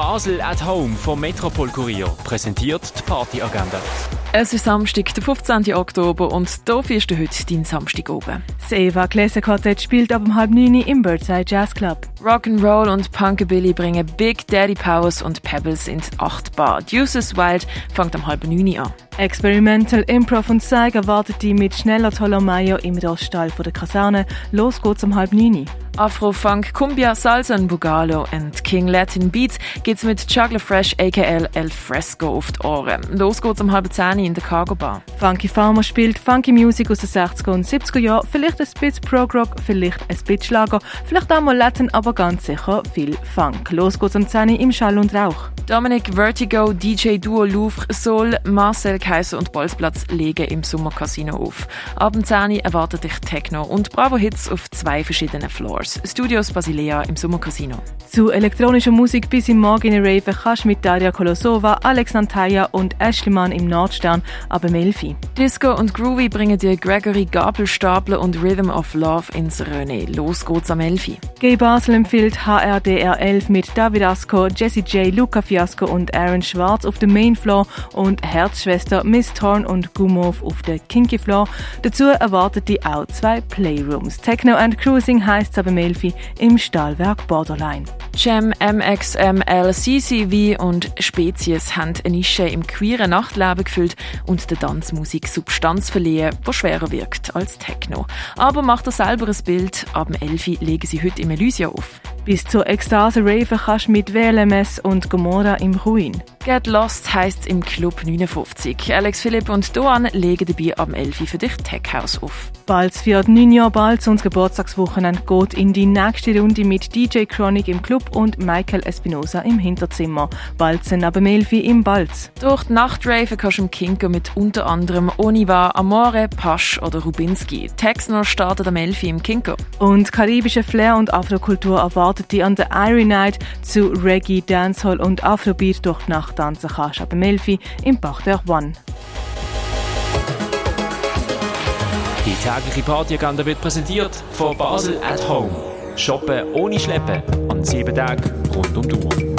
Basel at Home vom Metropol Kurier präsentiert die Partyagenda. Es ist Samstag, der 15. Oktober und hier fährst du heute deinen Samstag oben. Das Eva Gläser Quartett spielt ab um halb neun im Birdside Jazz Club. Rock'n'Roll und Punkabilly bringen Big Daddy Powers und Pebbles in die Achtbar. Deuces Wild fängt am halb neun an. Experimental, Improv und Zeig erwartet die mit schneller Tollermeier im Roststall der Kaserne. Los geht's um halb neun. Afro-Funk, Cumbia, Salsa und Bugalo und King Latin Beats geht's mit Juggler Fresh aka El Fresco auf die Ohren. Los geht's um halb zehn in der Cargo Bar. Funky Farmer spielt Funky Music aus den 60er und 70er Jahren, vielleicht ein bisschen Prog-Rock, vielleicht ein bisschen Schlager, vielleicht auch mal Latin, aber ganz sicher viel Funk. Los geht's um 10 im Schall und Rauch. Dominic Vertigo, DJ Duo Louvre, Soul, Marcel Kaiser und Bolzplatz legen im Sommercasino auf. Abend 10 erwartet dich Techno und Bravo Hits auf zwei verschiedenen Floors. Studios Basilea im Sommercasino. Zu elektronischer Musik bis im Morgen in Rave kannst du mit Daria Kolosova, Alex Antaya und Ashley Mann im Nordstern ab Melfi. Disco und Groovy bringen dir Gregory Gabelstapler und Rhythm of Love ins René. Los geht's am Elfi. Gay Basel empfiehlt HRDR 11 mit David Asco, Jesse J, Luca Fiasco und Aaron Schwarz auf dem Main Floor und Herzschwester Miss Thorn und Gumov auf der Kinky Floor. Dazu erwartet die auch zwei Playrooms. Techno and Cruising heisst aber Melfi im Stahlwerk Borderline. Jam, MXML, CCV und Spezies haben eine Nische im queeren Nachtleben gefüllt und der Tanzmusik Substanz verliehen, die schwerer wirkt als Techno. Aber macht er selber ein Bild, ab dem Elfi legen sie heute im Elysia auf. Bis zur Ekstase Rave kannst du mit WLMS und Gomorra im Ruin. Get Lost heisst im Club 59. Alex Philipp und Doan legen dabei am 11 für dich Tech House auf. Balz feiert 9 Jahre Balz und Geburtstagswochenende geht in die nächste Runde mit DJ Chronic im Club und Michael Espinosa im Hinterzimmer. Balzen aber Melfi im Balz. Durch die Nachtrave kannst du im Kinko mit unter anderem Oniva, Amore, Pasch oder Rubinski. Texner startet am Elfi im Kinko. Und karibische Flair und Afrokultur erwartet die an der Irie Night zu Reggae, Dancehall und Afrobeat durch die Nacht tanzen kannst. Aber Melfi im Parterre One. Die tägliche Partyagenda wird präsentiert von Basel at Home. Shoppen ohne Schleppen an sieben Tagen rund um die Uhr.